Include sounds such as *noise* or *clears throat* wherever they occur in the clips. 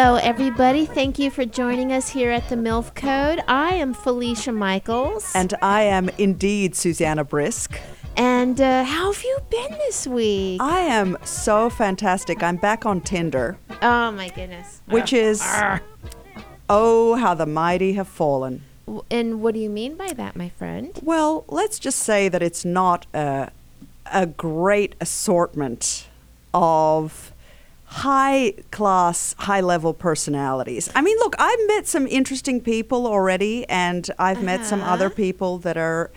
Hello, everybody. Thank you for joining us here at the MILF Code. I am Felicia Michaels. And I am indeed Susanna Brisk. And uh, how have you been this week? I am so fantastic. I'm back on Tinder, oh, my goodness. which is oh, how the mighty have fallen. And what do you mean by that, my friend? Well, let's just say that it's not a, a great assortment of high class, high level personalities. I mean, look, I've met some interesting people already, and I've met some Uh-huh. other people that are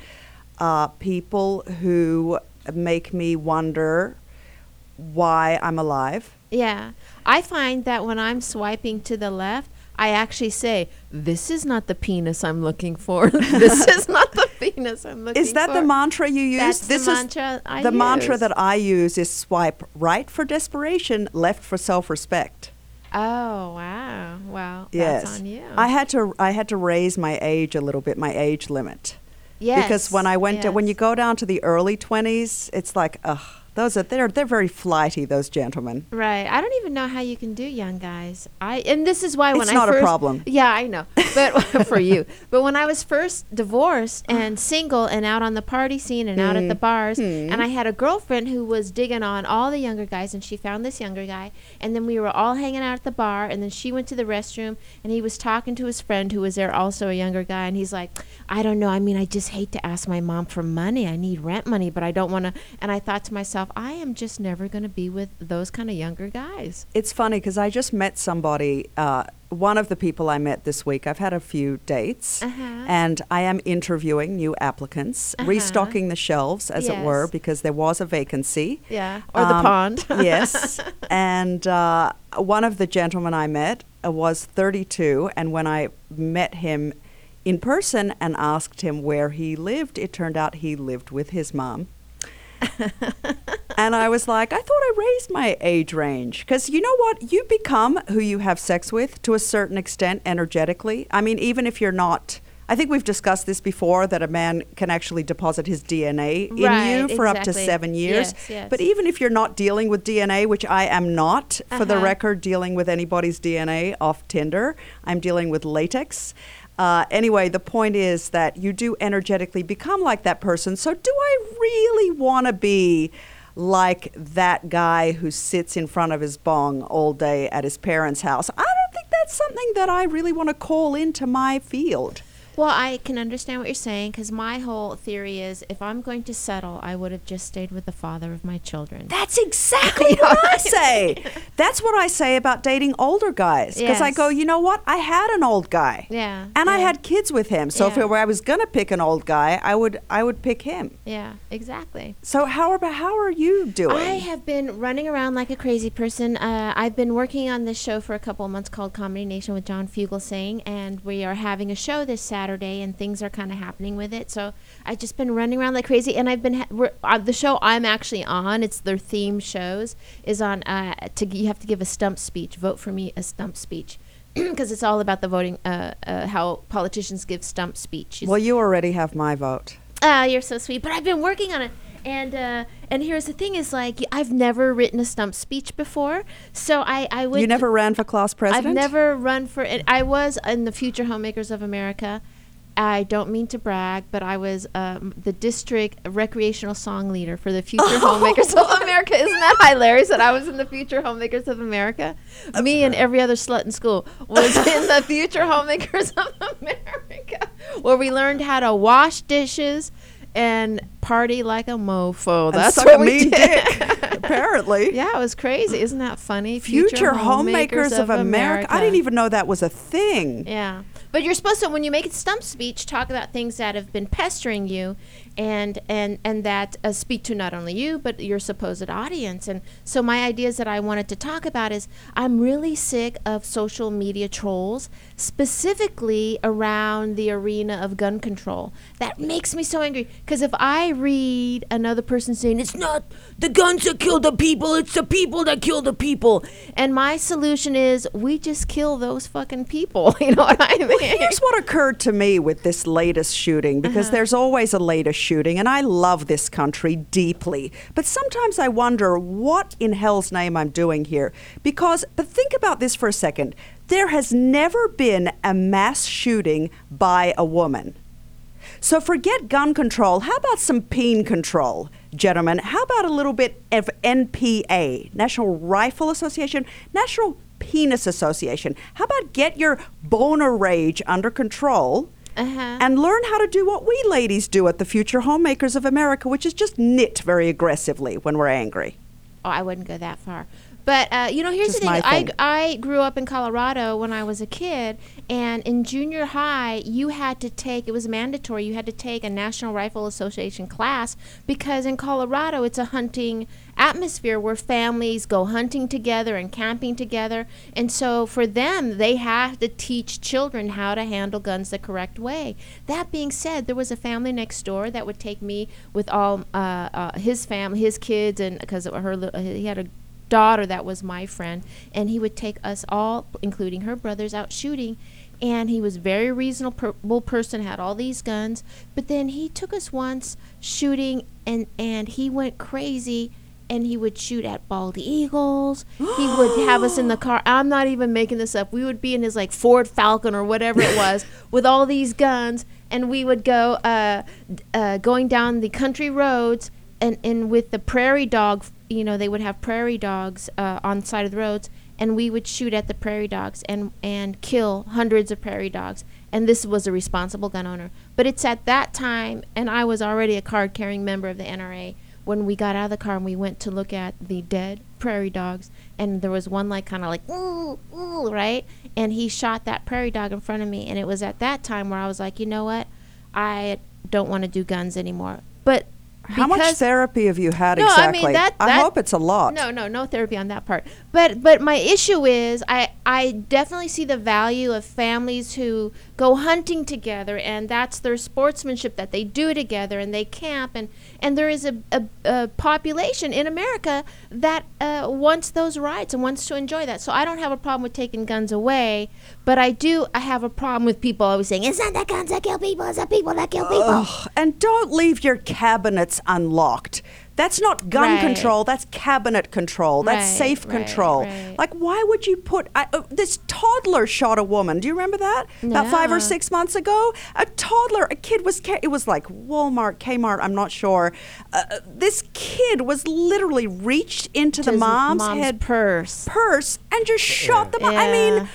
uh, people who make me wonder why I'm alive. Yeah. I find that when I'm swiping to the left, I actually say, This is not the penis I'm looking for. *laughs* this *laughs* is not the penis I'm looking for. Is that the mantra you use? That's the this mantra I the mantra that I use is swipe right for desperation, left for self-respect. Oh, wow. Well, Yes, that's on you. I had to I had to raise my age a little bit, my age limit, yes. because when I went to when you go down to the early twenties, it's like ugh, those are they're they're very flighty those gentlemen. Right. I don't even know how you can do young guys. I and this is why when I It's I not a problem. Yeah, I know. But *laughs* *laughs* for you. But when I was first divorced and single and out on the party scene and out at the bars Hmm. and I had a girlfriend who was digging on all the younger guys and she found this younger guy and then we were all hanging out at the bar and then she went to the restroom and he was talking to his friend who was there also a younger guy and he's like, "I don't know. I mean, I just hate to ask my mom for money. I need rent money, but I don't want to." And I thought to myself, "I am just never going to be with those kind of younger guys." It's funny because I just met somebody. Uh, one of the people I met this week. I've had a few dates, Uh-huh. and I am interviewing new applicants, Uh-huh. restocking the shelves, as it were, because there was a vacancy. Yeah, or the Um, pond. *laughs* yes. *laughs* And uh, one of the gentlemen I met uh, was 32. And when I met him in person and asked him where he lived, it turned out he lived with his mom. *laughs* and I was like, I thought I raised my age range. Because you know what? You become who you have sex with to a certain extent energetically. I mean, even if you're not. I think we've discussed this before that a man can actually deposit his DNA in Right, you for up to seven years. Yes, yes. But even if you're not dealing with DNA, which I am not, for the Uh-huh. record, dealing with anybody's DNA off Tinder, I'm dealing with latex. Uh, anyway, the point is that you do energetically become like that person. So, do I really want to be like that guy who sits in front of his bong all day at his parents' house? I don't think that's something that I really want to call into my field. Well, I can understand what you're saying because my whole theory is if I'm going to settle, I would have just stayed with the father of my children. That's exactly *laughs* what I say. That's what I say about dating older guys. Because I go, you know what? I had an old guy. Yeah, And I had kids with him. So if Yeah. it were, I was gonna pick an old guy, I would I would pick him. yeah, exactly. So how about how are you doing? I have been running around like a crazy person. Uh, I've been working on this show for a couple of months called Comedy Nation with John Fugelsang, and we are having a show this Saturday, and things are kind of happening with it. So I've just been running around like crazy, and I've been ha- we're, uh, the show I'm actually on. It's their theme shows is on. Uh, to you have to give a stump speech. Vote for me, a stump speech. *clears throat* Because it's all about the voting, uh, uh, how politicians give stump speeches. well, you already have my vote. Oh, you're so sweet. But I've been working on it. And uh, and here's the thing: is like I've never written a stump speech before, so I I would you never ran for class president. I've never run for it. I was in the Future Homemakers of America. I don't mean to brag, but I was um, the district recreational song leader for the Future *laughs* Homemakers of America. Isn't that hilarious that I was in the Future Homemakers of America? Me and every other slut in school was in the *laughs* Future Homemakers of America, where we learned how to wash dishes and party like a mofo. That's what we did. dick. Apparently. *laughs* Yeah, it was crazy. Isn't that funny? Future homemakers of America. I didn't even know that was a thing. Yeah. But you're supposed to, when you make a stump speech, talk about things that have been pestering you, and and and that uh, speak to not only you but your supposed audience. And so my ideas that I wanted to talk about is I'm really sick of social media trolls, specifically around the arena of gun control. That makes me so angry because if I read another person saying it's not the guns that kill the people, it's the people that kill the people, and my solution is we just kill those fucking people. *laughs* You know what I mean? *laughs* here's what occurred to me with this latest shooting because Uh-huh. there's always a latest shooting, and I love this country deeply. But sometimes I wonder what in hell's name I'm doing here. Because, but think about this for a second. There has never been a mass shooting by a woman. So forget gun control. How about some peen control, gentlemen? How about a little bit of NPA, National Rifle Association, National Penis Association? How about get your boner rage under control? Uh-huh. And learn how to do what we ladies do at the Future Homemakers of America, which is just knit very aggressively when we're angry. Oh, I wouldn't go that far. But uh, you know, here's Just the thing. my I. I grew up in Colorado when I was a kid, and in junior high, you had to take. It was mandatory. You had to take a National Rifle Association class because in Colorado, it's a hunting atmosphere where families go hunting together and camping together, and so for them, they have to teach children how to handle guns the correct way. That being said, there was a family next door that would take me with all uh, uh, his family, his kids, and because her, he had a daughter that was my friend and he would take us all including her brothers out shooting. And he was very reasonable person had all these guns. But then he took us once shooting and and he went crazy and he would shoot at bald eagles. He would have us in the *gasps* car. I'm not even making this up. We would be in his like ford falcon or whatever it was *laughs* with all these guns and we would go uh, uh, going down the country roads and and with the prairie dog, you know, they would have prairie dogs uh, on side of the roads, and we would shoot at the prairie dogs and and kill hundreds of prairie dogs. And this was a responsible gun owner. But it's at that time, and I was already a card carrying member of the NRA when we got out of the car and we went to look at the dead prairie dogs, and there was one like kind of like ooh ooh right, and he shot that prairie dog in front of me, and it was at that time where I was like, you know what, I don't want to do guns anymore. But How much therapy have you had no, exactly? I mean that. I hope it's a lot. No, no, no therapy on that part. But but my issue is I I definitely see the value of families who go hunting together and that's their sportsmanship that they do together and they camp and and there is a, a, a population in America that uh, wants those rights and wants to enjoy that. So I don't have a problem with taking guns away, but I do I have a problem with people always saying it's not the guns that kill people, it's the people that kill people. Ugh, and don't leave your cabinets unlocked. That's not gun Right. control. That's cabinet control. That's Right, safe control. right. Like, why would you put I, uh, this toddler shot a woman? Do you remember that? About five or six months ago, a toddler, a kid was. It was like Walmart, Kmart. I'm not sure. Uh, uh, this kid was literally reached into the mom's, mom's head purse. purse and just shot the. Mom. I mean,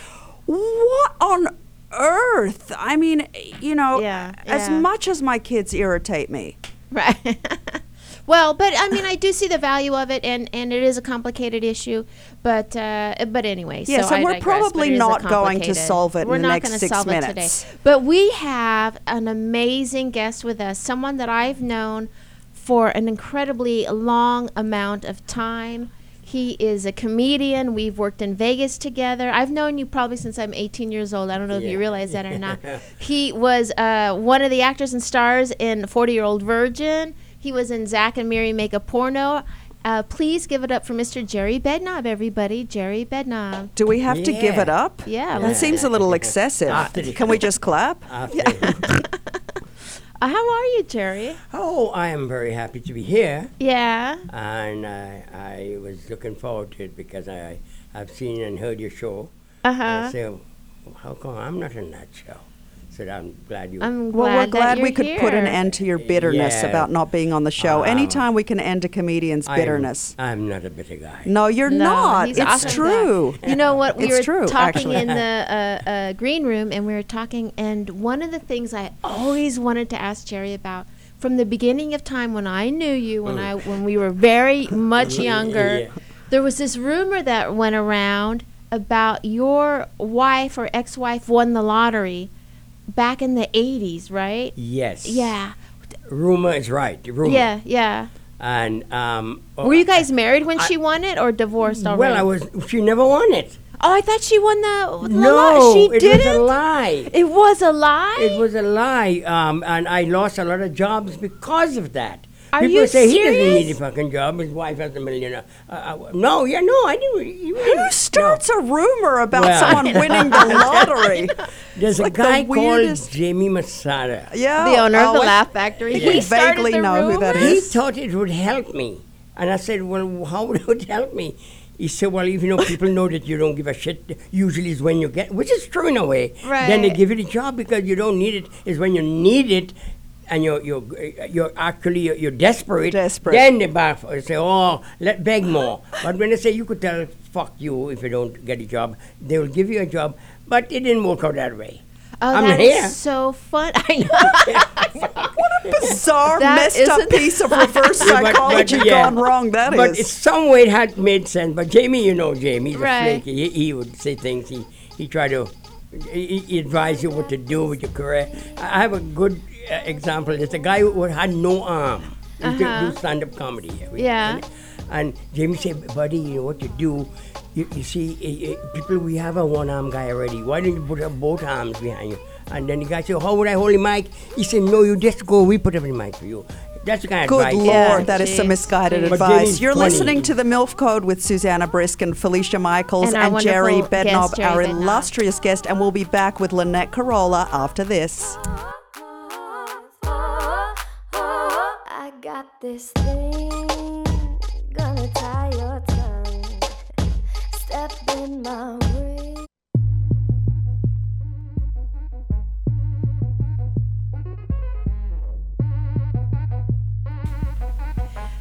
what on earth? I mean, you know, Yeah, as much as my kids irritate me. Right. *laughs* well, but I mean, I do see the value of it, and and it is a complicated issue. But uh, but anyway, Yes, so and I we're digress, probably but it is a not going to solve it We're the not next gonna six solve minutes. It today. But we have an amazing guest with us, someone that I've known for an incredibly long amount of time. He is a comedian. We've worked in Vegas together. I've known you probably since I'm 18 years old. I don't know if you realize that or not. *laughs* He was uh, one of the actors and stars in 40 Year Old Virgin. He was in Zack and Miri Make a Porno. Uh, please give it up for Mr. Gerry Bednob, everybody. Gerry Bednob. Do we have to give it up? Yeah, That let's- seems a little excessive. Can we just clap? *laughs* Uh, how are you, Gerry? oh, I am very happy to be here, Yeah. and I, I was looking forward to it because I I've seen and heard your show. Uh And I huh. say, how come I'm not in that show? So I'm glad you. I'm Well, glad we're glad that we you're could put an end to your bitterness Yeah. about not being on the show. Um, Anytime we can end a comedian's I'm- bitterness. I'm, not a bitter guy. No, you're No, not. he's It's awesome true. guy. You know what? *laughs* We It's were true, talking actually. in the uh, uh, green room, and we were talking. And one of the things I always wanted to ask Gerry about from the beginning of time when I knew you, when I when we were very much *laughs* younger, Yeah. there was this rumor that went around about your wife or ex-wife won the lottery back in the 80s, right? Yes. Yeah. Rumor is right. Rumor. Yeah, yeah. And um. Were you guys married when she won it or divorced already? Well, I was. She never won it. Oh, I thought she won the, the no. She it didn't. was a lie. It was a lie. It was a lie, um, and I lost a lot of jobs because of that. Are People you say he doesn't need serious? a fucking job. His wife has a millionaire. Uh, uh, no, yeah, no, I didn't. You Who starts a rumor about Well- someone *laughs* winning the lottery? *laughs* There's a like the guy weirdest- called Jamie Masada. Yeah, the owner of oh, the I- Laugh Factory. I He started vaguely the know who that rumors? He is. thought it would help me. And I said, Well, how would *laughs* it help me? He said, Well, even though people know that you don't give a shit, usually is when you get, which is true in a way. Then they give you the job because you don't need it, is when you need it. And you're, you're, you're actually you're, you're desperate. Desperate. Then they back they say, "Oh, let beg more." But when they say you could tell, "Fuck you," if you don't get a job, they will give you a job. But it didn't work out that way. Oh, I'm that here. is so fun. *laughs* I know. What a bizarre, That messed up piece of reverse *laughs* Yeah, but- but, psychology yeah. gone wrong. That is. but in some way it had made sense. But Jamie, you know, Jamie, he's Right. a flaky. He, he would say things. He he tried to he, he advise you what to do with your career. I I have a good example. There's a guy who had no arm. He used to do stand-up comedy. Uh-huh. Yeah. And Jamie said, buddy, you know what you do? You, you see, eh, eh, people, we have a one-arm guy already. Why don't you put up both arms behind you? And then the guy said, how would I hold the mic? He said, no, you just go. We put up the mic for you. That's the kind of Good advice. Lord, Yeah, that is some misguided. But advice. You're funny. listening to the MILF Code with Susanna Brisk and Felicia Michaels And and, Gerry wonderful guest, Bednob, Gerry our Bednob. illustrious guest, and we'll be back with Lynette Carolla after this. This thing gonna tie your tongue. Step in my way.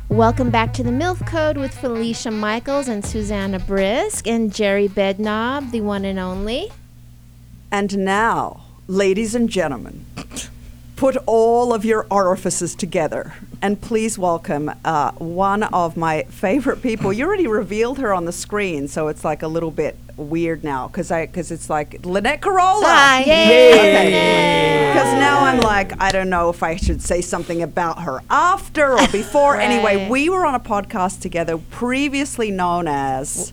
Welcome back to the MILF Code with Felicia Michaels and Susanna Brisk and Gerry Bednob, the one and only. And now, ladies and gentlemen, put all of your orifices together and please welcome uh, one of my favorite people. You already revealed her on the screen, so it's like a little bit weird now because I because it's like Lynette Carolla. Hi. Because now I'm like, I don't know if I should say something about her after or before. *laughs* Anyway, we were on a podcast together, previously known as.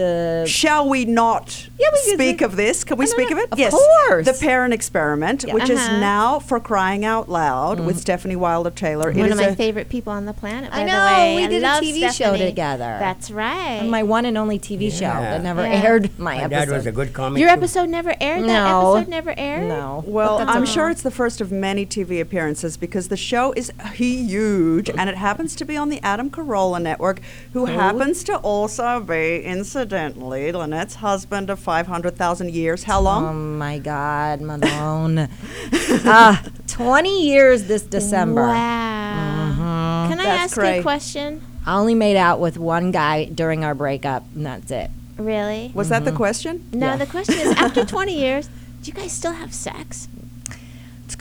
The Shall we not Yeah, we can speak say- of this? Can we No, no, speak no. of it? Of yes. course. The Parent Experiment, which is Uh-huh. now for crying out loud with Stefanie Wilder Taylor. One is of my a- favorite people on the planet. I know, The way. we I did a love TV show together. That's right. my one and only TV show that never Yeah. aired my My episode. dad was a good comic. Your too. episode never aired. That episode never aired. no. Well, I'm sure it's the first of many TV appearances because the show is huge and it happens to be on the Adam Carolla network, who happens to also be, incidentally, Lynette's husband of 500,000 years. How long? Oh my God, Malone. Ah, *laughs* 20 years this December. Wow. Can I That's ask you great. a question? I only made out with one guy during our breakup, and that's it. Really? Was that the question? No, Yeah. the question is after *laughs* 20 years, do you guys still have sex?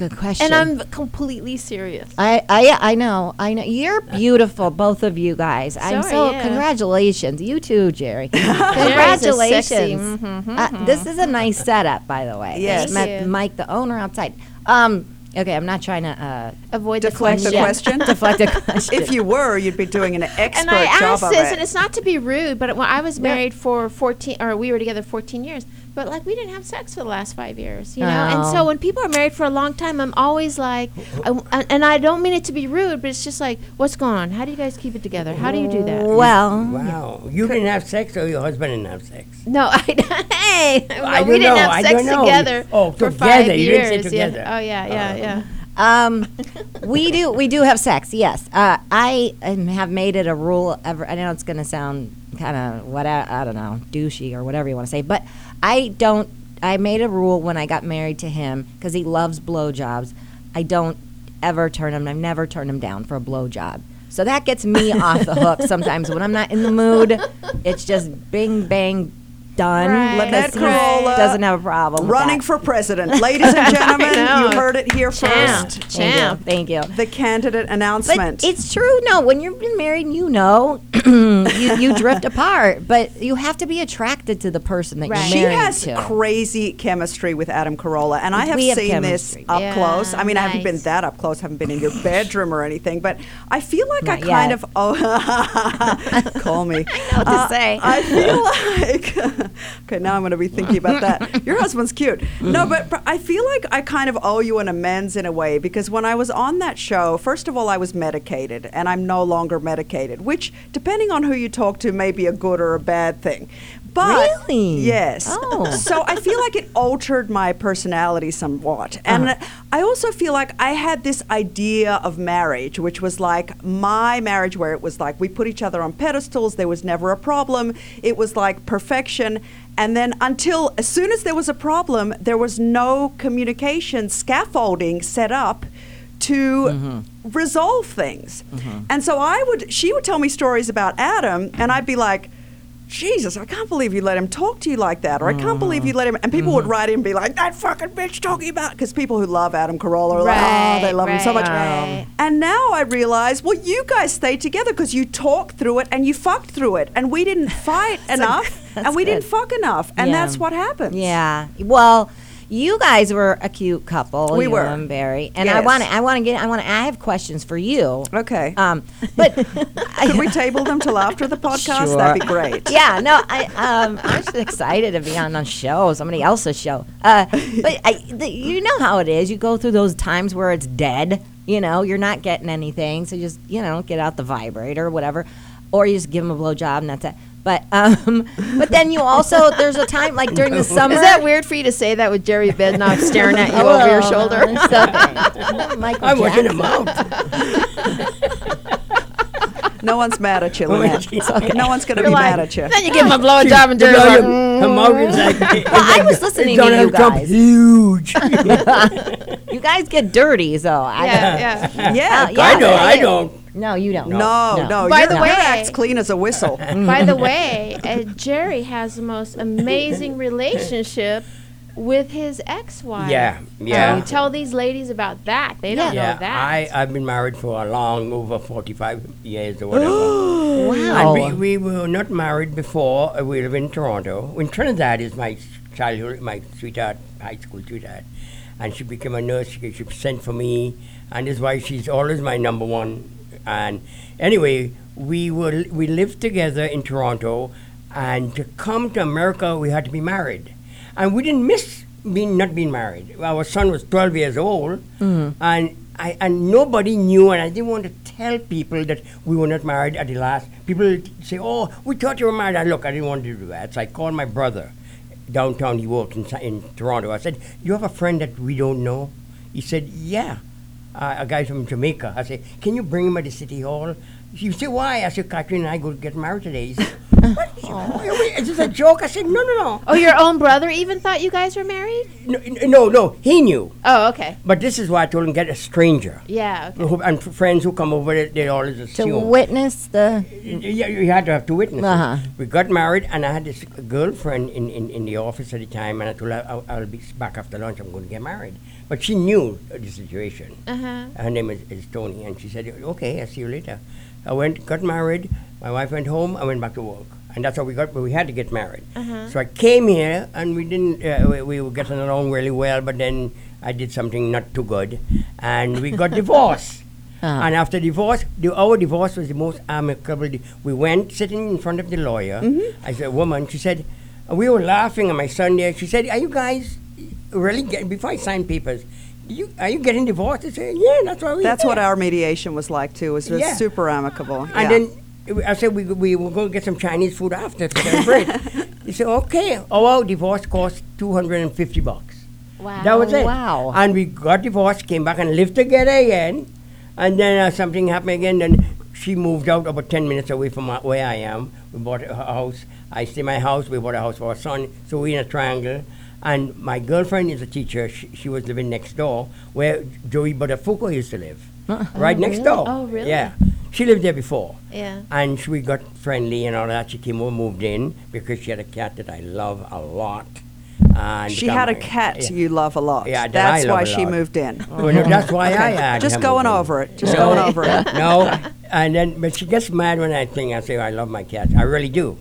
It's a good question. And I'm completely serious. I, I, I know, I know. You're beautiful, both of you guys. I'm So so, are congratulations. You too, Gerry. *laughs* Gerry's a congratulations. sexy- mhm, Uh, this is a nice setup, by the way. Yes. Thank met you. Mike, the owner, outside. Um, okay, I'm not trying to uh, Avoid *laughs* Deflect the the question. question. deflect a question. If you were, you'd be doing an expert and I job asked of this, it. and it's not to be rude, but when I was married for 14, or we were together 14 years, but like we didn't have sex for the last five years, you know. And so Oh. when people are married for a long time, I'm always like, I, and- and I don't mean it to be rude, but it's just like, what's going on? How do you guys keep it together? How do you do that? well, Wow. You didn't have sex or your husband didn't have sex? No, I *laughs* hey, I we didn't know, have sex don't together Oh, for together, five you didn't say years. together. Yeah. Oh yeah, yeah, yeah. um, *laughs* we do we do have sex. Yes, uh, I um, have made it a rule. Ever, I know it's going to sound kind of what I, I don't know, douchey or whatever you want to say, but I don't. I made a rule when I got married to him because he loves blowjobs. I don't ever turn him. I've never turned him down for a blowjob. So that gets me *laughs* off the hook sometimes when I'm not in the mood. It's just bing bang done. Right. Lynette because he Carolla doesn't have a problem. with Running that. for president. Ladies and *laughs* gentlemen, you heard it here Champ. first. Thank you. Champ. Thank you. The candidate But announcement. it's true. No, when you've been married, you know, *clears throat* you, you drift apart. But you have to be attracted to the person that Right. you're married to. she has to. crazy chemistry with Adam Carolla, and I have have seen this up Yeah, close. I mean, I haven't been that up close, haven't been in your bedroom or anything, but I feel like I kind yet. of oh, *laughs* call me. *laughs* know what to uh, say. I feel like *laughs* Okay, now I'm going to be thinking about that. *laughs* Your husband's cute. No, but, but I feel like I kind of owe you an amends in a way because when I was on that show, first of all, I was medicated and I'm no longer medicated, which, depending on who you talk to, may be a good or a bad thing. But Really? yes. Oh. *laughs* So I feel like it altered my personality somewhat. And uh-huh. I also feel like I had this idea of marriage, which was like my marriage, where it was like we put each other on pedestals, there was never a problem, it was like perfection. And then until as soon as there was a problem, there was no communication scaffolding set up to mm-hmm. resolve things. Mm-hmm. And so I would, she would tell me stories about Adam, and I'd be like, Jesus, I can't believe you let him talk to you like that, or I can't believe you mm. let him. And people would mm-hmm. write in and be like, "That fucking bitch talking about," because people who love Adam Carolla are like, "Oh, they Right, love him so much." right, right. And now I realize, well, you guys stayed together because you talked through it and you fucked through it, and we didn't fight *laughs* enough, *laughs* that's and we didn't fuck enough, and Yeah. that's what happens. Yeah. Well, you guys were a cute couple. We were. and Barry. And I want to. I want to get. I want to. I have questions for you. Okay. Um, but *laughs* Could we table them till after the podcast? That'd be great. *laughs* yeah, no, I um, I'm just excited to be on a show, somebody else's show. Uh, but I, the, you know how it is. You go through those times where it's dead. You know, you're not getting anything, so just you know, get out the vibrator or whatever, or you just give them a blowjob and that's it. But um, *laughs* but then you also there's a time like during the *laughs* summer. Is that weird for you to say that with Gerry Bednob *laughs* staring at you over your Oh, shoulder? it's okay. Michael I'm watching Jackson. him out. No one's mad at you, Lynette. No one's going to be You're mad like, at you. Then you give him a blowjob and You Gerry's like, her- her mouth is like. it's I was listening to you Donald Trump guys. Huge. You guys get dirty, so I yeah, yeah. Yeah. Uh, yeah. I know. I don't. No, you don't. No, no. By your, the your way- act's clean as a whistle. *laughs* By the *laughs* way, uh, Gerry has the most amazing relationship with his ex-wife. Yeah, Uh, yeah. tell these ladies about that. They don't Yeah, know that. I, I've been married for a long, over 45 years or whatever. *gasps* Wow. And we, we were not married before. uh, We live in Toronto. In Trinidad is my childhood, my sweetheart, high school sweetheart. And she became a nurse. She, she sent for me. And that's why she's always my number one. And anyway, we were we lived together in Toronto. And to come to America, we had to be married. And we didn't miss being not being married. Our son was 12 years old. Mm-hmm. And I, and nobody knew, and I didn't want to tell people that we were not married at the last. People say, "Oh, we thought you were married." And look, I didn't want to do that, so I called my brother downtown. He worked in, in Toronto. I said, "You have a friend that we don't know?" He said, "Yeah, uh, a guy from Jamaica." I said, "Can you bring him at the city hall?" He said, "Why?" I said, "Catherine and I go get married today." He said, *laughs* "What? He said, "Wait, wait, Is this a joke?" I said, "No, no, no." oh, your own brother even thought you guys were married? No, no, no. He knew, Oh, okay. but this is why I told him get a stranger. Yeah, okay. Who- And friends who come over, they, they always to witness the. Yeah, you had to have two witnesses. Uh-huh. We got married, and I had this girlfriend in, in, in the office at the time, and I told her I'll, I'll be back after lunch. I'm going to get married, but she knew the situation. Uh-huh. Her name is, is Tony, and she said, "Okay, I'll see you later." I went, got married. My wife went home. I went back to work, and that's how we got. But we had to get married. So I came here, and we didn't. Uh, we, we were getting along really well, but then I did something not too good, and we got *laughs* divorced. Uh-huh. And after divorce, the, our divorce was the most amicable. di- We went sitting in front of the lawyer. I said, woman, she said, we were laughing, and my son there, she said, Are you guys really getting, before I sign papers, you, are you getting divorced? I said, Yeah, that's what we That's what our mediation was like too. It was just Yeah. super amicable. And yeah. then I said, we, we going to get some Chinese food after to celebrate. *laughs* he said, Okay, our divorce cost 250 bucks. Wow. That was it. wow. And we got divorced, came back and lived together again. And then uh, something happened again. Then she moved out about 10 minutes away from where I am. We bought a house. I stay in my house. We bought a house for our son. So we're in a triangle. And my girlfriend is a teacher. She, she was living next door where Joey Buttafuoco used to live. Uh, right oh, next door. Oh, really? Yeah. She lived there before. Yeah. And she, we got friendly and all that. She came over, moved in because she had a cat that I love a lot. And she had a cat yeah. you love a lot. Yeah, that That's I love why a she moved in. Well, no, that's why *laughs* I had Just going over. over it. Just No. going over it. *laughs* no, and then but she gets mad when I think I say I love my cat. I really do.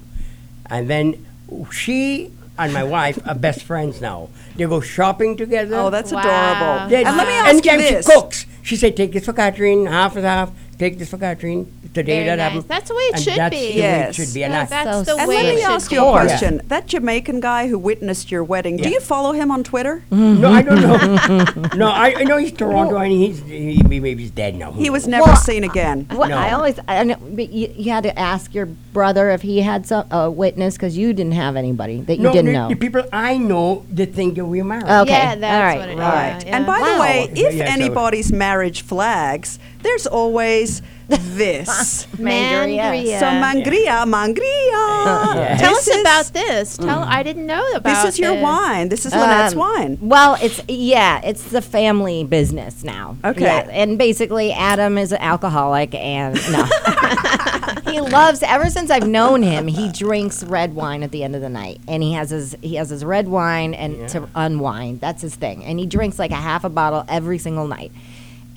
And then she and my wife are best friends now. They go shopping together. Oh, that's Wow. adorable. They- And let me and ask you then this. she cooks. She said, "Take this for Catherine, half and half. take this for Catherine. It's the day Very that nice. happened. That's the way it and should that's be. The way Yes. it should be. And No, I, that's So the sweet. And way let it me should ask you a Yeah. question. That Jamaican guy who witnessed your wedding, do Yeah. you follow him on Twitter? no, I don't know. *laughs* no, I, I know he's Toronto and he's he, maybe he's dead now. Who He was knows? never Well, seen again. Well, No. I always, I know, but you, you had to ask your brother if he had some a witness because you didn't have anybody that you no, didn't the, know. the people I know that think that we're married. Okay. Yeah, that's all right, what it is. Right. Yeah, And by Wow. the way, if Yeah, so- anybody's marriage flags, there's always this. *laughs* Mangria. So mangria, mangria. Yeah. Tell This us is- about this. Tell I didn't know about This is your this. wine. This is Lynette's Um, wine. Well, it's yeah, it's the family business now. Okay. Yeah, and basically, Adam is an alcoholic, and no, *laughs* he loves. Ever since I've known him, he drinks red wine at the end of the night, and he has his he has his red wine and to unwind. That's his thing, and he drinks like a half a bottle every single night.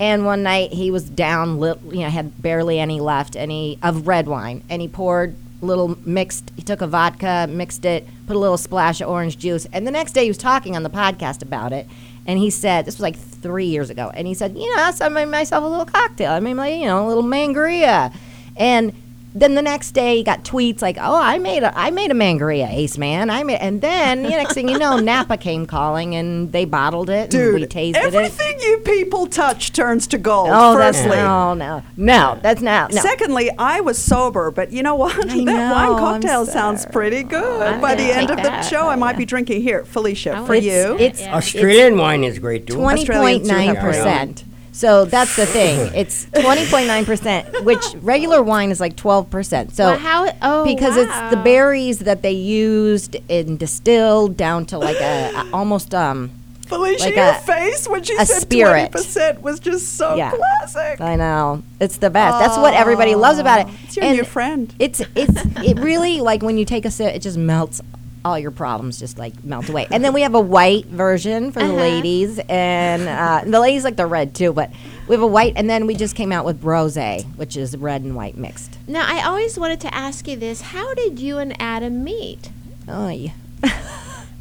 And one night he was down, you know, had barely any left, any of red wine, and he poured little mixed. He took a vodka, mixed it, put a little splash of orange juice, and the next day he was talking on the podcast about it, and he said this was like three years ago, and he said, you know, I made myself a little cocktail. I made my, you know, a little mangria, and then the next day he got tweets like, "Oh, I made a I made a mangria, Ace Man. I made." And then the next thing you know, *laughs* Napa came calling and they bottled it and we Dude, tasted it. everything you people touch turns to gold. Oh, that's firstly. no, no, no. That's not. No. Secondly, I was sober, but you know what? *laughs* that know, wine cocktail sounds pretty good. I'm By the end take of the that. show, I might Yeah. be drinking here, Felicia, I for would- you. It's Yeah. Australian wine is great too. twenty point nine percent. So that's the thing. *laughs* It's twenty point nine percent, which regular wine is like twelve percent. So Well, how- oh, because it's the berries that they used and distilled down to like a, a almost um. Felicia, like your a- face when she a said spirit. 20% was just so Yeah. classic. I know it's the best. That's what everybody loves about it. It's your new friend. It's it's it really like when you take a sip, it just melts all your problems just like melt away. And then we have a white version for the Uh-huh. ladies, and uh, the ladies like the red too. But we have a white, and then we just came out with rosé, which is red and white mixed. Now, I always wanted to ask you this. How did you and Adam meet? Oh *laughs* yeah.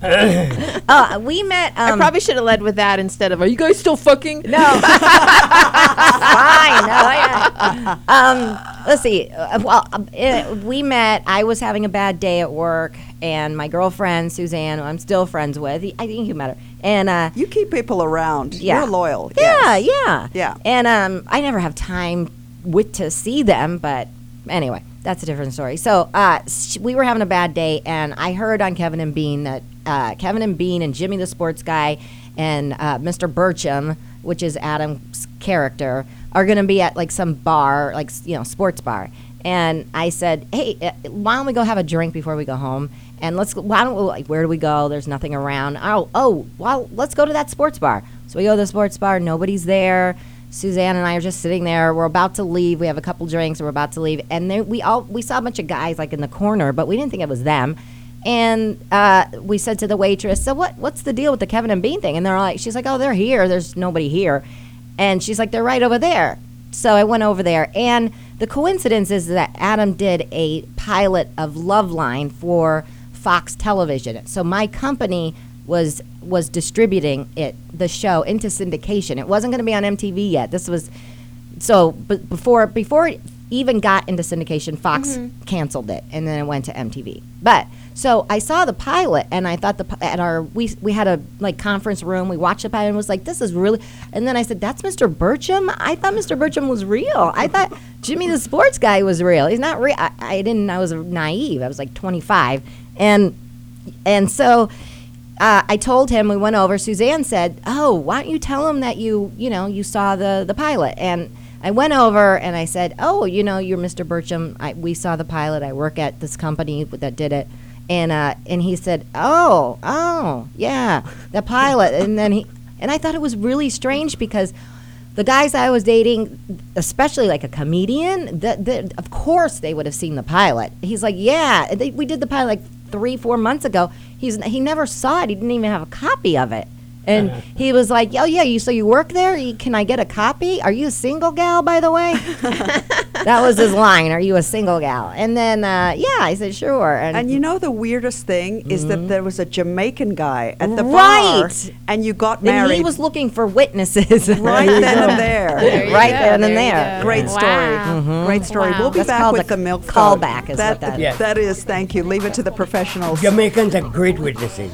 *laughs* uh, we met. Um, I probably should have led with that instead of, are you guys still fucking? No. *laughs* Fine. No, yeah. Um, let's see. Uh, well, um, eh, we met. I was having a bad day at work, and my girlfriend Suzanne, who I'm still friends with. I think you met her. And uh, You keep people around. yeah, You're loyal. Yeah, yes. yeah, Yeah. And um, I never have time with to see them, but anyway, that's a different story. So uh, sh- we were having a bad day, and I heard on Kevin and Bean that uh, Kevin and Bean and Jimmy the sports guy and uh, Mr. Birchum, which is Adam's character, are going to be at like some bar, like you know, sports bar. And I said, "Hey, uh, why don't we go have a drink before we go home? And let's why don't we like where do we go? There's nothing around. Oh, oh, well, let's go to that sports bar. So we go to the sports bar. Nobody's there. Suzanne and I are just sitting there. We're about to leave. We have a couple drinks. We're about to leave, and then we all we saw a bunch of guys like in the corner, but we didn't think it was them. And uh, we said to the waitress, "So what? What's the deal with the Kevin and Bean thing?" And they're like, "She's like, oh, they're here. There's nobody here." And she's like, "They're right over there." So I went over there, and the coincidence is that Adam did a pilot of Loveline for Fox Television. So my company was was distributing it the show into syndication. It wasn't going to be on MTV yet. This was so but before before it even got into syndication, Fox mm-hmm. canceled it, and then it went to MTV. But so I saw the pilot, and I thought the at our we we had a like conference room. We watched the pilot and was like, "This is really." And then I said, "That's Mr. Birchum." I thought Mr. Birchum was real. I thought Jimmy the sports guy was real. He's not real. I, I didn't. I was naive. I was like 25, and and so uh, I told him we went over. Suzanne said, "Oh, why don't you tell him that you you know you saw the the pilot?" And I went over and I said, "Oh, you know, you're Mr. Birchum. I, we saw the pilot. I work at this company that did it." And uh, and he said, "Oh, oh, yeah, the pilot." And then he and I thought it was really strange because the guys I was dating, especially like a comedian, that that of course they would have seen the pilot. He's like, yeah, they, we did the pilot like three, four months ago. He's he never saw it. He didn't even have a copy of it. And uh-huh. he was like, "Oh yeah, you so you work there? You, can I get a copy? Are you a single gal, by the way?" *laughs* that was his line. Are you a single gal? And then, uh, yeah, I said sure. And, And you know the weirdest thing is that there was a Jamaican guy at the bar, Mm-hmm. Right. and you got then married he was looking for witnesses. *laughs* right then and there. There Right go, then and there. Great story. Wow. Great story. Wow. We'll be That's back called with a the milk callback phone. is what that is. Yes. That is. Thank you. Leave it to the professionals. Jamaicans are great witnesses.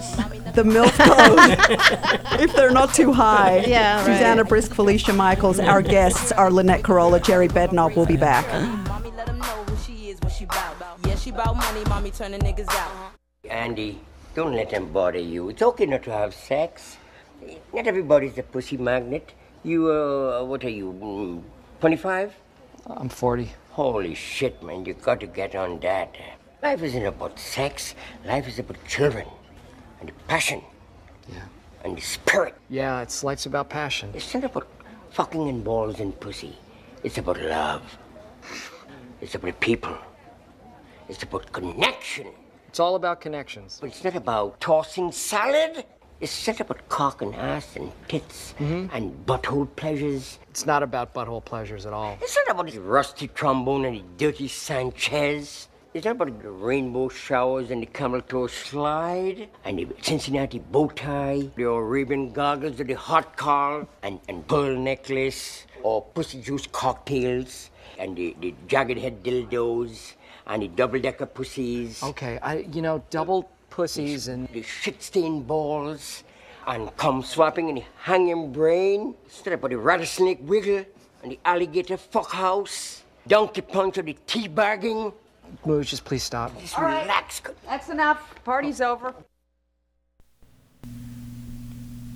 The milk code. *laughs* if they're not too high. Yeah, right. Susanna Brisk, Felicia Michaels. Our guests are Lynette Carolla, Gerry Bednob. We'll be back. Mommy let 'em know who she is, what she bout. Yeah, she bout money, mommy turning niggas out. Andy, don't let them bother you. It's okay not to have sex. Not everybody's a pussy magnet. You, uh, what are you, mm, 25? I'm 40. Holy shit, man, you got to get on that. Life isn't about sex. Life is about children and the passion Yeah. and the spirit. Yeah, it's life's about passion. It's not about fucking and balls and pussy. It's about love. It's about people. It's about connection. It's all about connections. But it's not about tossing salad. It's not about cock and ass and tits mm-hmm. and butthole pleasures. It's not about butthole pleasures at all. It's not about the rusty trombone and the dirty Sanchez. It's about the rainbow showers and the camel toe slide and the Cincinnati bow tie, the Arabian goggles or the hot car and, and pearl necklace or pussy juice cocktails and the, the jagged head dildos and the double decker pussies. Okay, I you know, double pussies and the shit stained balls and cum swapping and the hanging brain. Instead about the rattlesnake wiggle and the alligator fuck house. Donkey punch or the tea bagging. Moose, just please stop. Just relax. That's enough. Party's over.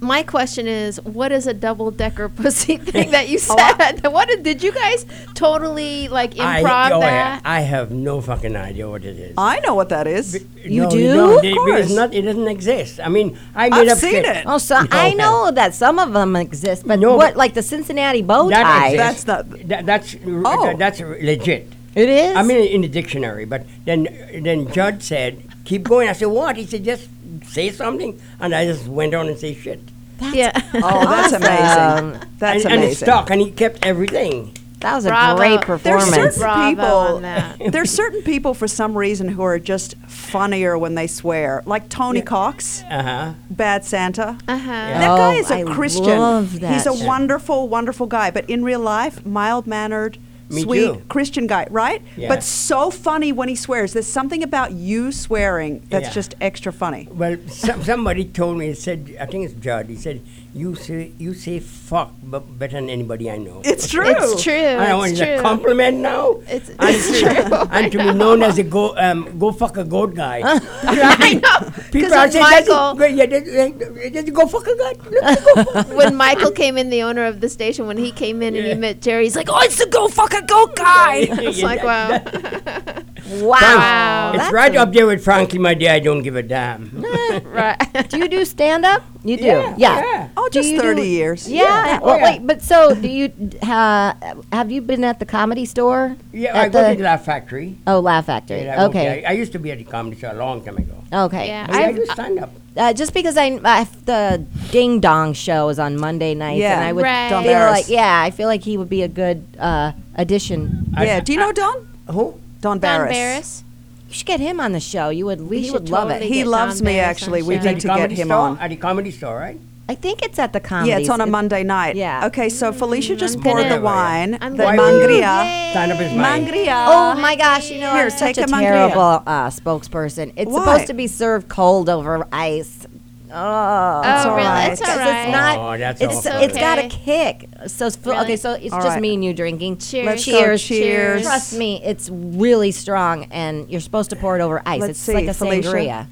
My question is, what is a double decker *laughs* pussy thing that you *laughs* Oh, said? what did, did you guys totally like improv oh, I, oh, that? I have no fucking idea what it is. I know what that is. You no, do? don't. Of It- course. It's not, it doesn't exist. I mean, I made I've up seen shit. it. Oh, so I Okay. know that some of them exist, but No, what, but- like the Cincinnati bow That tie? exists. That's not. That, that's Oh. that- that's legit. It is. I mean, in the dictionary. But then then Judd said, "Keep going." I said, "What?" He said, "Just say something," and I just went on and say shit. yeah. *laughs* Oh, that's Awesome. amazing. That's and, and it amazing. stuck, and he kept everything. that was a great There's *laughs* There's performance. certain Bravo people. There's certain people for some reason who are just funnier when they swear, like Tony Cox, Uh huh. Bad Santa. Uh-huh. That Oh, guy is a I Christian. love that He's a wonderful, wonderful guy, but in real life, mild mannered, Me sweet too. Christian guy, right? Yeah. But so funny when he swears. There's something about you swearing that's Yeah. just extra funny. Well, some, somebody told me. He said, I think it's Judd. He said, "You say you say fuck, but better than anybody I know." It's true. It's true. I want It's it's a compliment now. It's, and, it's true. *laughs* and to be *laughs* known as a go um, go fuck a goat guy. *laughs* I know. People Because are saying, "Does he- Michael, go- yeah, does, uh, does go fuck a goat? Let me go fuck a when Michael came in, the owner of the station, when he came in and he met Gerry, he's like, "Oh, it's the go fuck a goat guy." It's Yeah, like, that- wow, wow. It's that's right a- up there with Frankie, my dear. I don't give a damn. *laughs* right. Do you do stand up? You do. Yeah, Yeah. yeah. Oh, Do just you do- 30 years. Yeah. Oh, Well, yeah. wait, but so do you? Uh, have you been at the comedy store? Yeah, At I go the- to the Laugh Factory. Oh, Laugh Factory. Yeah, I go- okay. I, I used to be at the comedy store a long time ago. okay. Yeah, I, I I've- do stand up. Uh, just because I, I the Ding Dong show is on Monday nights, Yeah. and I would Right. Don feel Barris. like yeah, I feel like he would be a good uh, addition. I- Yeah. Do you know Don? Who? Don Don Barris. Barris. You should get him on the show. You would. We he should would love totally it. He get loves Don me, Barris actually. on We show. need At the to get comedy him store? on. At the comedy store, right? I think it's at the comedy. Yeah, it's on a It- Monday night. Yeah. Okay, so Felicia just I'm poured gonna- the wine, I'm the gonna- mangria. Stand up is mine. Mangria. Oh my gosh! You know, Here, I'm such take a a mangria. terrible uh, spokesperson. It's Why? supposed to be served cold over ice. Oh, Oh, all really? right. It's all right. it's not. Oh, that's it's awful. it's got a Okay. kick. So it's fu- Really? okay, so it's All just right. me and you drinking. Cheers. Let's go. cheers, Cheers. Trust me, it's really strong, and you're supposed to pour it over ice. Let's it's see, like a Felicia. sangria.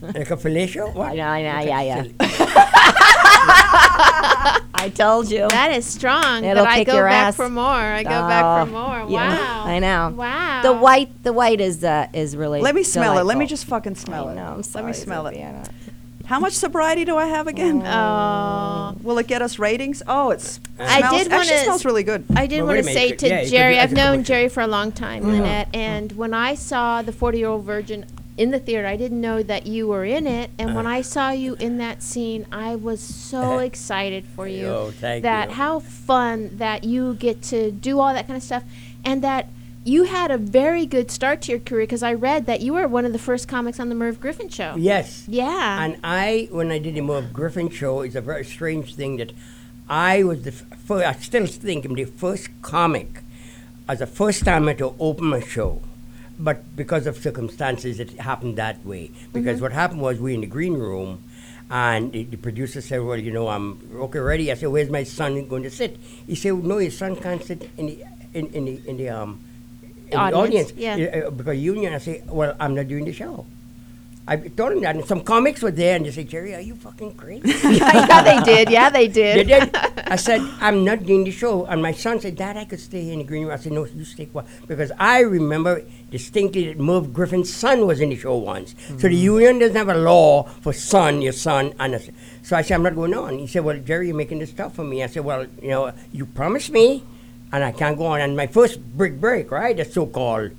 Like a fellatio? *laughs* What? I know, I know, Okay, yeah, yeah. *laughs* I told you. That is strong. It'll but I kick go your back ass. for more. I go back Oh, for more. yeah, Wow. I know. Wow. The white, the white is uh, is really. Let me smell it. Let me just fucking smell I it. know, I'm Let me smell it. Sophia. How much sobriety do I have again? Oh. oh. Will it get us ratings? Oh, it's I smells, did wanna- smells really good. I did Well, want to say to Yeah, Gerry, I've known Gerry for a long time, mm-hmm. Lynette, and when I saw the 40 year old virgin in the theater, I didn't know that you were in it. And when I saw you in that scene, I was so excited for you. Oh, thank that you. how fun that you get to do all that kind of stuff. and that you had a very good start to your career because I read that you were one of the first comics on the Merv Griffin show. Yes. Yeah. And I, when I did the Merv Griffin show, it's a very strange thing that I was the first, I still think I'm the first comic as a first timer to open a show. But because of circumstances, it happened that way. Because what happened was we in the green room, and the, the producer said, "Well, you know, I'm okay, ready." I said, "Where's my son going to sit?" He said, "No, your son can't sit in the in, in the in the um Audience, yeah. uh, because union." I say, "Well, I'm not doing the show." I told him that, and some comics were there, and they said, "Gerry, are you fucking crazy?" *laughs* yeah, they did. Yeah, they They did. did. *laughs* I said, I'm not doing the show. And my son said, Dad, I could stay here in the green room. I said, No, you stay quiet. Because I remember distinctly that Merv Griffin's son was in the show once. So the union doesn't have a law for son, your son, and a, so I said, I'm not going on. He said, Well, Gerry, you're making this tough for me. I said, Well, you know, you promised me, and I can't go on. And my first big break, right, the so called,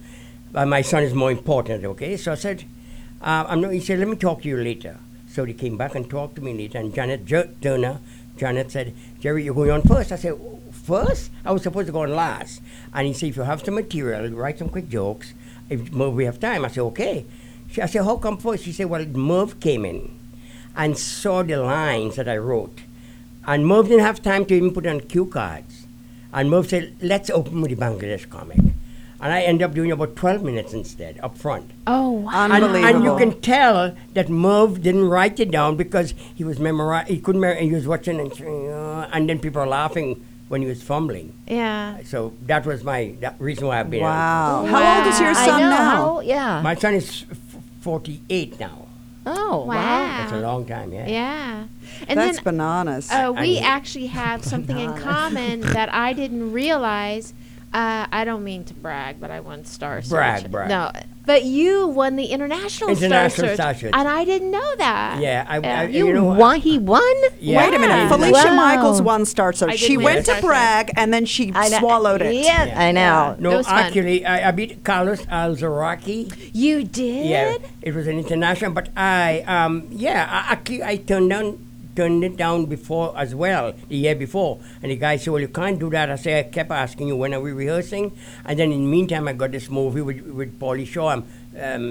uh, my son is more important, okay? So I said, uh, I'm not, he said, let me talk to you later. So they came back and talked to me later. And Janet J- Turner, Janet said, Gerry, you're going on first. I said, first? I was supposed to go on last. And he said, if you have some material, write some quick jokes. If we have time. I said, okay. She, I said, how come first? She said, well, Merv came in and saw the lines that I wrote. And Merv didn't have time to even put on cue cards. And Merv said, let's open with the Bangladesh comic. And I ended up doing about 12 minutes instead, up front. Oh, wow. And, Unbelievable. and you can tell that Merv didn't write it down because he was memori- He couldn't. Mer- he was watching and saying, uh, and then people are laughing when he was fumbling. Yeah. So that was my that reason why I've been. on. Wow. How old is your I son know. now? how- yeah. My son is f- 48 now. Oh, wow. That's a long time. Yeah. Yeah. And That's then bananas. Uh, we And- actually have something in common that I didn't realize. Uh, I don't mean to brag, but I won Star Search. Brag, brag. No, but you won the international, International Star Search, Star Search. and I didn't know that. Yeah, I- I- You, you know what? won? He won? Yeah. Wait a minute. Yeah. Felicia Wow. Michaels won Star Search. She went to brag and then she I know- swallowed it. Yeah, I know. It No, was fun. actually, I, I beat Carlos Alazraqui. You did. Yeah, it was an international, but I, um, yeah, I, actually, I turned down, turned it down before as well, the year before. And the guy said, "Well, you can't do that." I said, "I kept asking you when are we rehearsing?" And then in the meantime, I got this movie with with Pauly Shore, um, um,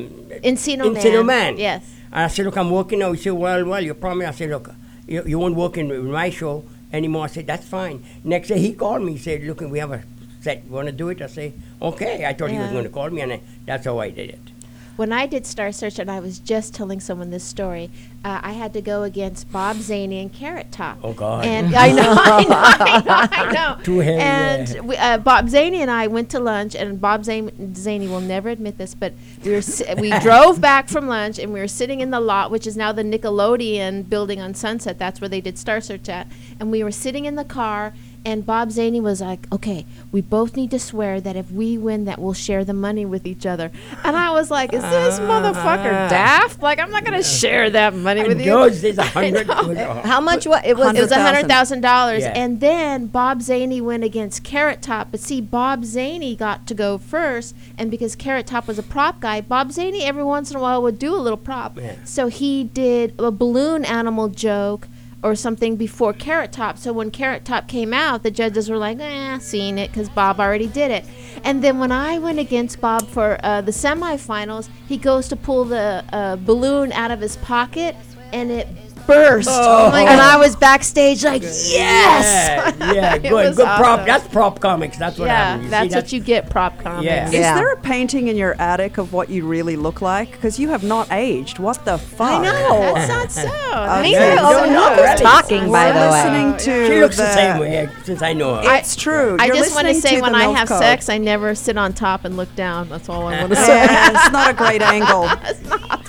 Encino Encino Man. Man. Yes. And I said, "Look, I'm working now." He said, "Well, well, you promised." I said, "Look, you, you won't work in with my show anymore." I said, "That's fine." Next day, he called me. He said, "Look, we have a set. You want to do it?" I say, "Okay." I thought he was going to call me, and I, that's how I did it. When I did Star Search, and I was just telling someone this story, uh, I had to go against Bob Zany and Carrot Top. Oh, God. And I know, I know, I know, I know. *laughs* Too heavy, And we, uh, Bob Zany and I went to lunch, and Bob Zan- Zany will never admit this, but we were si- we *laughs* drove back from lunch, and we were sitting in the lot, which is now the Nickelodeon building on Sunset. That's where they did Star Search at. And we were sitting in the car, and Bob Zany was like, "Okay, we both need to swear that if we win, that we'll share the money with each other." And I was like, "Is this ah. motherfucker daft? Like, I'm not gonna share that money with And you." those days, a *laughs* I hundred. know. was, How much? What it was? It was a $100,000. dollars, and then Bob Zany went against Carrot Top. But see, Bob Zany got to go first, and because Carrot Top was a prop guy, Bob Zany every once in a while would do a little prop. Yeah. So he did a balloon animal joke or something before Carrot Top. So when Carrot Top came out, the judges were like, "eh, seen it," because Bob already did it. And then when I went against Bob for uh, the semifinals, he goes to pull the uh, balloon out of his pocket, and it burst. Oh. oh and I was backstage like, yes. Yeah, *laughs* yeah, It good, was good prop. That's prop comics. That's what yeah, happened. You see, that's what you get. Prop comics. Yeah. Is Yeah. there a painting in your attic of what you really look like? Because you have not aged. What the fuck? I know. That's not so. *laughs* Me Yeah, too. no, Oh, no, who's talking, by We're the way? listening to She looks the, the same way since I know her. It's true. I You're just want to say when I have sex, I never sit on top and look down. That's all I want to *laughs* say. It's not a great angle.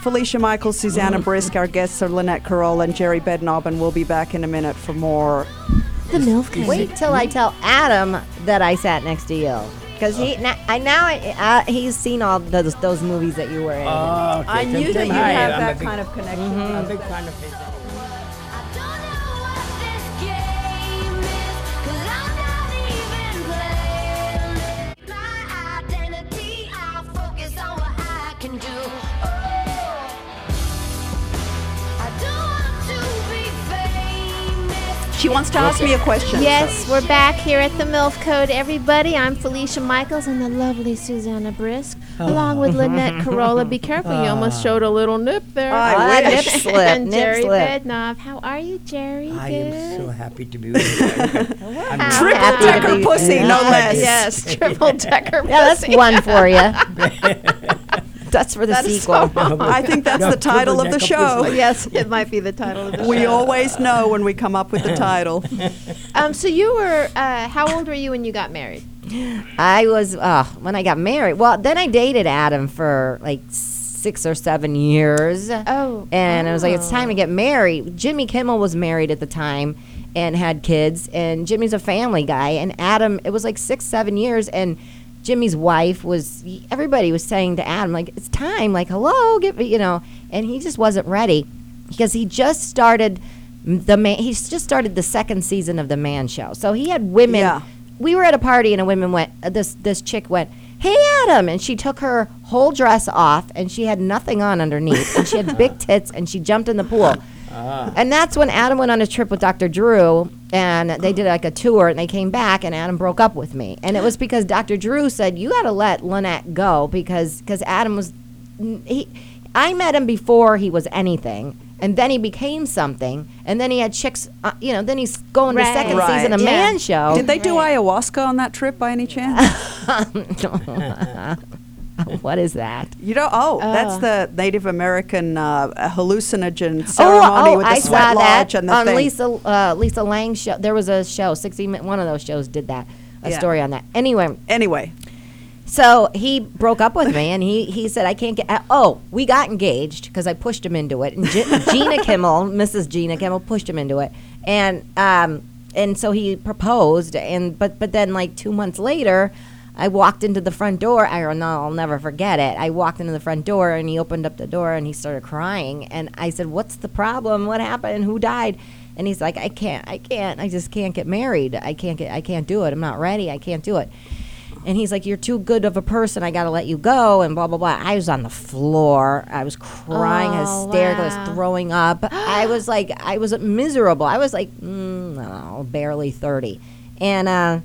Felicia Michaels, Susanna Brisk, our guests are Lynette Carolla and Gerry Bednob, and we'll be back in a minute for more. the milk. Wait till I tell Adam that I sat next to you. Because he, na- I now I, uh, he's seen all those those movies that you were in. Oh, okay. I Tim- knew Tim, that you hi, have I'm a that big- kind of connection. I'm She wants to ask me a question. Yes, we're back here at the MILF Code, everybody. I'm Felicia Michaels and the lovely Susanna Brisk, along with Lynette *laughs* Carolla. Be careful, you almost showed a little nip there. I Ah, wish. nip slip, *laughs* and nip Gerry slip. Bednob. How are you, Gerry? I Good? am so happy to be with you. *laughs* I'm How Triple happy decker pussy, no Yeah. less. Yes, triple decker. Yeah, that's pussy. one for you. That's for the That is sequel. so- *laughs* I think that's No, the title of the show. Yes, *laughs* it might be the title of the show. We always know when we come up with the title. *laughs* Um, so you were, uh, how old were you when you got married? I was uh, when I got married. Well, then I dated Adam for like six or seven years. Oh, and I was like, it's time to get married. Jimmy Kimmel was married at the time and had kids, and Jimmy's a family guy. And Adam, it was like six, seven years, and Jimmy's wife was. Everybody was saying to Adam, like, it's time. Like, hello, get me, you know. And he just wasn't ready because he just started the man. He's just started the second season of the Man Show, so he had women Yeah. we were at a party and a woman went uh, this this chick went hey adam and she took her whole dress off and she had nothing on underneath and she had *laughs* big tits and she jumped in the pool and that's when adam went on a trip with dr drew and they did like a tour and they came back and adam broke up with me and it was because dr drew said you got to let lynette go because because adam was he i met him before he was anything and then he became something and then he had chicks uh, you know then he's going Right. to second Right. season of Yeah. man show Did they do ayahuasca on that trip by any chance? *laughs* *laughs* *laughs* what is that? You know, oh, that's Oh. the Native American uh, hallucinogen ceremony with the Oh, I sweat saw lodge that and the on thing. Lisa uh, Lisa Ling's show. There was a show, sixty minute. One of those shows did that. A Yeah. story on that. Anyway, Anyway, so he broke up with me, and he he said I can't get. Uh, oh, we got engaged because I pushed him into it, and G- *laughs* Gina Kimmel, Mrs. Gina Kimmel, pushed him into it, and um and so he proposed, and but but then like two months later. I walked into the front door. I don't know. I'll never forget it. I walked into the front door and he opened up the door and he started crying. And I said, "What's the problem? What happened? Who died?" And he's like, "I can't. I can't. I just can't get married. I can't get. I can't do it. I'm not ready. I can't do it." And he's like, "You're too good of a person. I got to let you go." And blah blah blah. I was on the floor. I was crying, Oh, hysterical, I wow. was throwing up. *gasps* I was like, I was miserable. I was like, mm, don't barely thirty. And uh,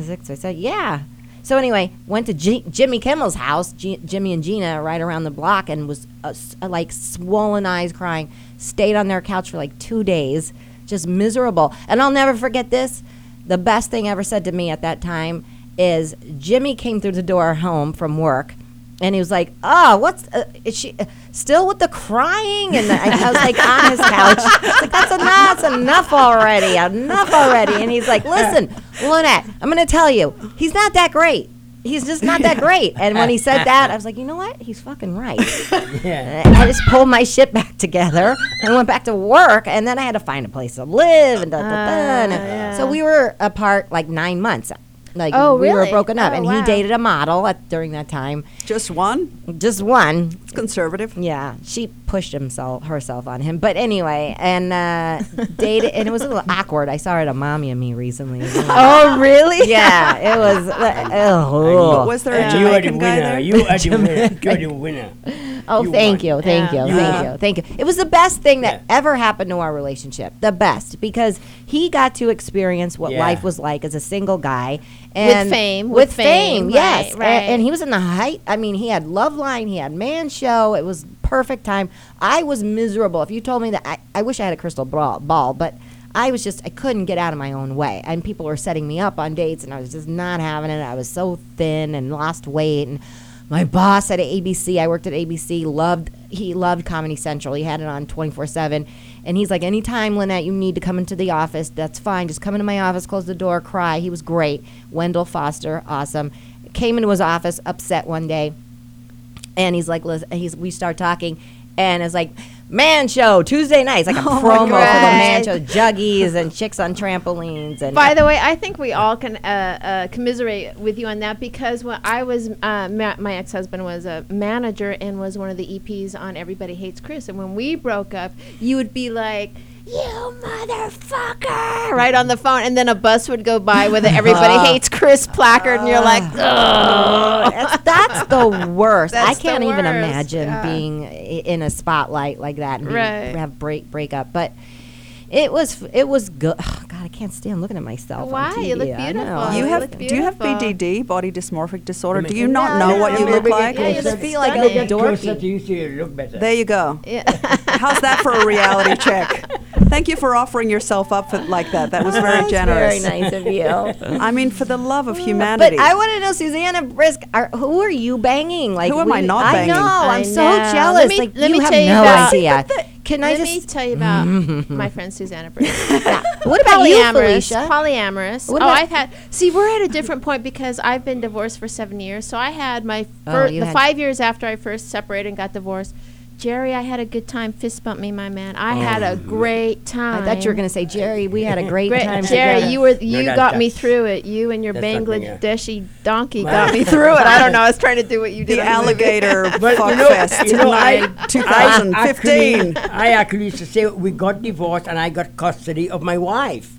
six. I said, "Yeah." So anyway, went to G- Jimmy Kimmel's house, G- Jimmy and Gina, right around the block, and was uh, uh, like swollen eyes, crying. Stayed on their couch for like two days, just miserable. And I'll never forget this. The best thing ever said to me at that time is Jimmy came through the door home from work, and he was like, "Oh, what's uh, she uh, still with the crying?" And I, I was like on his couch, like, "That's enough, that's enough already, enough already." And he's like, "Listen, Lynette, I'm gonna tell you, he's not that great. He's just not that great." And when he said that, I was like, "You know what? He's fucking right." Yeah. I just pulled my shit back together and went back to work, and then I had to find a place to live and da da da. Ah. and- yeah. So we were apart like nine months. Like Oh, we were broken up, Oh, and wow. he dated a model at, during that time, just one. just one. It's conservative. Yeah, she pushed himself herself on him, but anyway, and uh, *laughs* dated, and it was a little awkward. I saw her at a mommy and me recently. *laughs* Oh, really? yeah, it was. *laughs* Uh, Was there a And you are the Jamaican guy winner. there? You are the winner. You're the winner. Oh, You thank won. you, thank Yeah. you, You thank won. you, thank you. It was the best thing that Yeah. ever happened to our relationship. The best because he got to experience what Yeah. life was like as a single guy and with fame, With, with fame, fame, yes. right, A- right. And, he was in the height. I mean, he had Loveline, he had Man Show. It was perfect time. I was miserable. If you told me that, I, I wish I had a crystal ball, ball, but. I was just I couldn't get out of my own way, and people were setting me up on dates, and I was just not having it. I was so thin and lost weight, and my boss at ABC, I worked at ABC, loved he loved Comedy Central. He had it on 24/7. And he's like, "Anytime, Lynette, you need to come into the office, that's fine. Just come into my office, close the door, cry." He was great. Wendell Foster, awesome. Came into his office upset one day. And he's like, he's we start talking and it's like Man Show Tuesday nights, like a *laughs* Oh promo for the Man Show, juggies and chicks on trampolines and By the way, I think we all can uh, uh, commiserate with you on that because when I was, uh, ma- my ex husband was a manager and was one of the EPs on Everybody Hates Chris. And when we broke up, you would be like, you motherfucker, right on the phone. And then a bus would go by with a Everybody *laughs* Hates Chris placard, and you're like, ah. ugh. that's, that's the worst. I That's the can't even worst, imagine yeah. being in a spotlight like that and be, Right. have break break up. But It was it was good. *sighs* God, I can't stand looking at myself. Why? On You look beautiful. know. You you have look do you have. BDD, body dysmorphic disorder? Do you not no, know what no, you look like? Yeah, you just feel like a stunning. Closer dorky. to you, so you look better. There you go. Yeah. How's that for a reality check? *laughs* Thank you for offering yourself up for, like that. That was very That's generous. Very nice of you. *laughs* I mean, for the love of humanity. But I want to know, Susanna Brisk, are, who are you banging? Like, Who am I we- not I know. I'm I so know. jealous. Let me- like, let you me have tell you no about- idea. Can I just? me tell you about my friend Susanna Brisk. *laughs* what about you, polyamorous. Felicia? Polyamorous. What oh, I've had. See, we're at a different point because I've been divorced for seven years. So I had my Oh, first, the had- five years after I first separated and got divorced. Gerry, I had a good time. Fist bump me, my man. I oh, had a great time. I thought you were going to say, Gerry, we had a *laughs* great, Great, time Gerry, together. you were you that- got me through it. You and your that's. Bangladeshi donkey got me through it. I don't know. I was trying to do what you did. the alligator *laughs* But fuck you know, fest you know, I, tonight, I 2015. I actually used to say we got divorced and I got custody of my wife.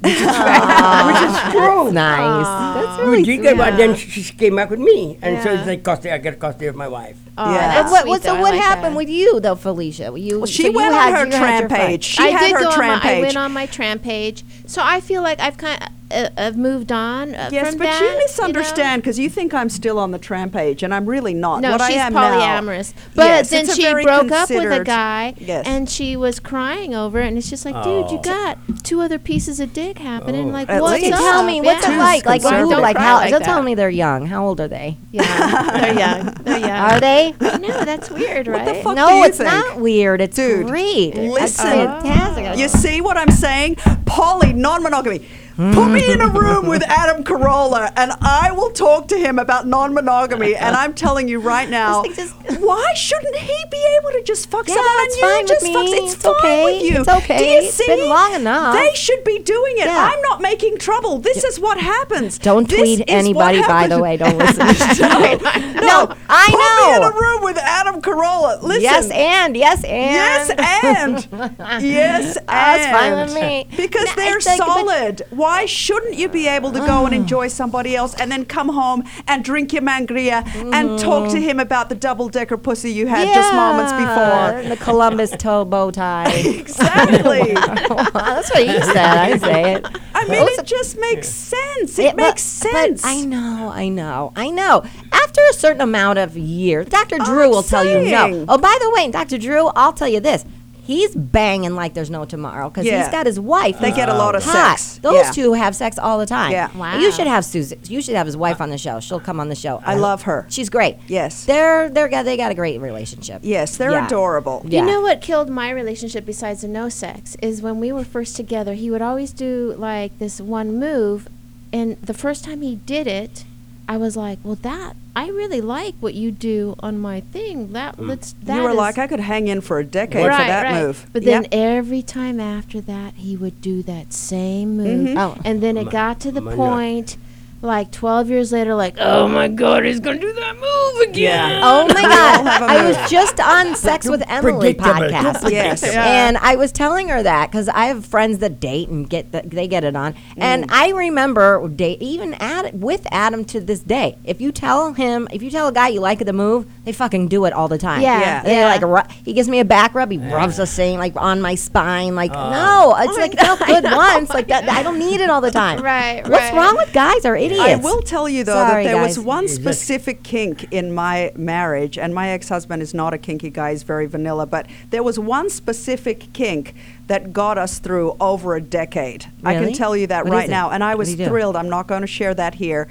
Which is, which is true. nice. That's We really did get, but then she she came back with me, and so it's like custody. I got custody of my wife. Oh, Yeah. that's what, sweet, what, so though. I what like happened that. with you though, Felicia? You Well, she so went had- on her you had your tram page. She I had did her go on tram my, I went on my tram page, so I feel like I've kind of uh, I've moved on. Uh, Yes, from but that, you misunderstand because you, think I'm still on the tram page, and I'm really not. No, what she's I am now- polyamorous. But Yes, then she broke up with a guy, Yes. and she was crying over it. And it's just like, dude, you Oh. got two other pieces of dick happening. Like, At what's least. up? Tell me, what's it like? Like, conservative. who, Don't like how? like don't that. tell me they're young. How old are they? Yeah, they're young. They're *laughs* young. Are they? I know that's weird, right? the fuck no, it's think? not weird. It's Dude, great. It's listen. fantastic. You see what I'm saying? Poly, non-monogamy. Put me in a room with Adam Carolla, and I will talk to him about non-monogamy. And I'm telling you right *laughs* now, Just why shouldn't he be able to just fuck Yeah, someone it's and you just me. fuck? It's, It's fine okay. with you. It's okay. Do you It's see? been long enough. They should be doing it. Yeah. I'm not making trouble. This is what happens. Don't This tweet anybody, by the way. Don't listen. *laughs* no, I know. Put me in a room with Adam Carolla. Listen. yes, and yes, and Yes, and *laughs* yes, and That's fine with me. because No, they're it's like, solid. Why shouldn't you be able to go and enjoy somebody else and then come home and drink your mangria and talk to him about the double decker pussy you had just moments Mm-hmm. Before? The Columbus *laughs* toe bow tie. Exactly. *laughs* That's what you said. I say it. I mean, Those- it just makes sense. It Yeah, but- makes but sense. I know, I know, I know. After a certain amount of years, Dr. Drew I'm will tell you no. Oh, by the way, Dr. Drew, I'll tell you this. He's banging like there's no tomorrow because Yeah. he's got his wife. They who's get a lot of hot. sex. Those Yeah. two have sex all the time. Yeah. Wow. You should have Susan. You should have his wife on the show. She'll come on the show. I love her. She's great. Yes. They're they're got they got a great relationship. Yes, they're Yeah. adorable. Yeah. You know what killed my relationship besides the no sex is when we were first together, he would always do like this one move. And the first time he did it, I was like, well, that, I really like what you do on my thing. That, let's, that you were is- like, I could hang in for a decade right, for that right. move. But Yep. then every time after that, he would do that same move. Mm-hmm. Oh. And then it got to the my God. Point, like 12 years later, like, oh my God, he's going to do that move again. Oh my *laughs* God! have a I move. was just on Sex with Emily podcast, Yes. and I was telling her that because I have friends that date and get the, they get it on, Mm. and I remember date even at with Adam to this day. If you tell him, if you tell a guy you like the move, they fucking do it all the time. Yeah, Yeah. They like ru- he gives me a back rub, he rubs the same like on my spine, like no, it's like it felt *laughs* good once, like that. I don't need it all the time. *laughs* Right, What's right. wrong with guys? Are idiots? I will tell you though Sorry, that there was one specific kink in my marriage, and my ex-husband is not a kinky guy; he's very vanilla. But there was one specific kink that got us through over a decade. I can tell you that What right now, and I was do you do? thrilled. I'm not going to share that here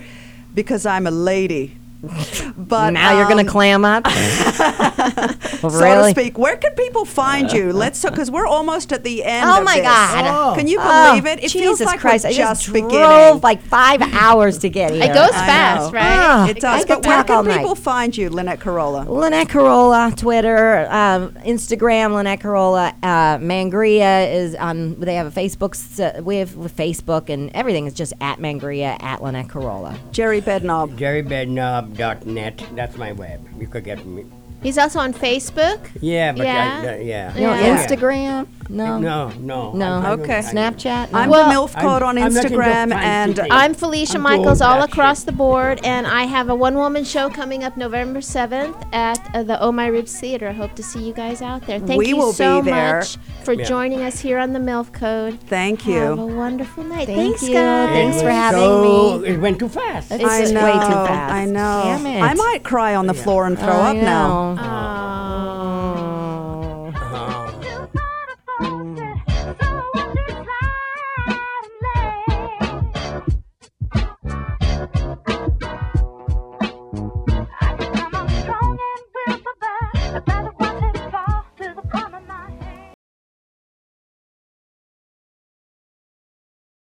because I'm a lady. *laughs* but now you're gonna um, clam up. *laughs* *laughs* *laughs* so really? to speak. Where can people find you? Let's because we're almost at the end. Oh of my this. God. Can you Oh, believe it? It feels like Christ! we're I just, just beginning. drove like five *laughs* hours to get here. It goes I fast, know. right? Ah. it does. I But could where talk all can night. people find you, Lynette Carolla? Lynette Carolla, Twitter, um, Instagram, Lynette Carolla. Uh, Mangria is on. They have a Facebook. s- We have Facebook and everything is just at Mangria at Lynette Carolla. Gerry Bednob. GerryBednob.net. That's my web. You could get me. He's also on Facebook. Yeah, but Yeah. I, uh, yeah. You know, Yeah. Instagram? No. No, no. No. I- I don't- Okay. I- Snapchat? No. I'm Well, the MILF Code on I'm- I'm not into Instagram, fancy and things. I'm Felicia I'm Michaels too all that across shit. the board, and I have a one woman show coming up November 7th at uh, the Oh My Ribs Theater. I hope to see you guys out there. Thank We you will so be there. much for Yeah. joining us here on the MILF Code. thank you. Have a you. wonderful night. Thank Thanks, you. guys. Thanks for was having so- me. It went too fast. It's I know. way too fast. I know. Damn it. I might cry on the floor and throw I up now. know. 啊。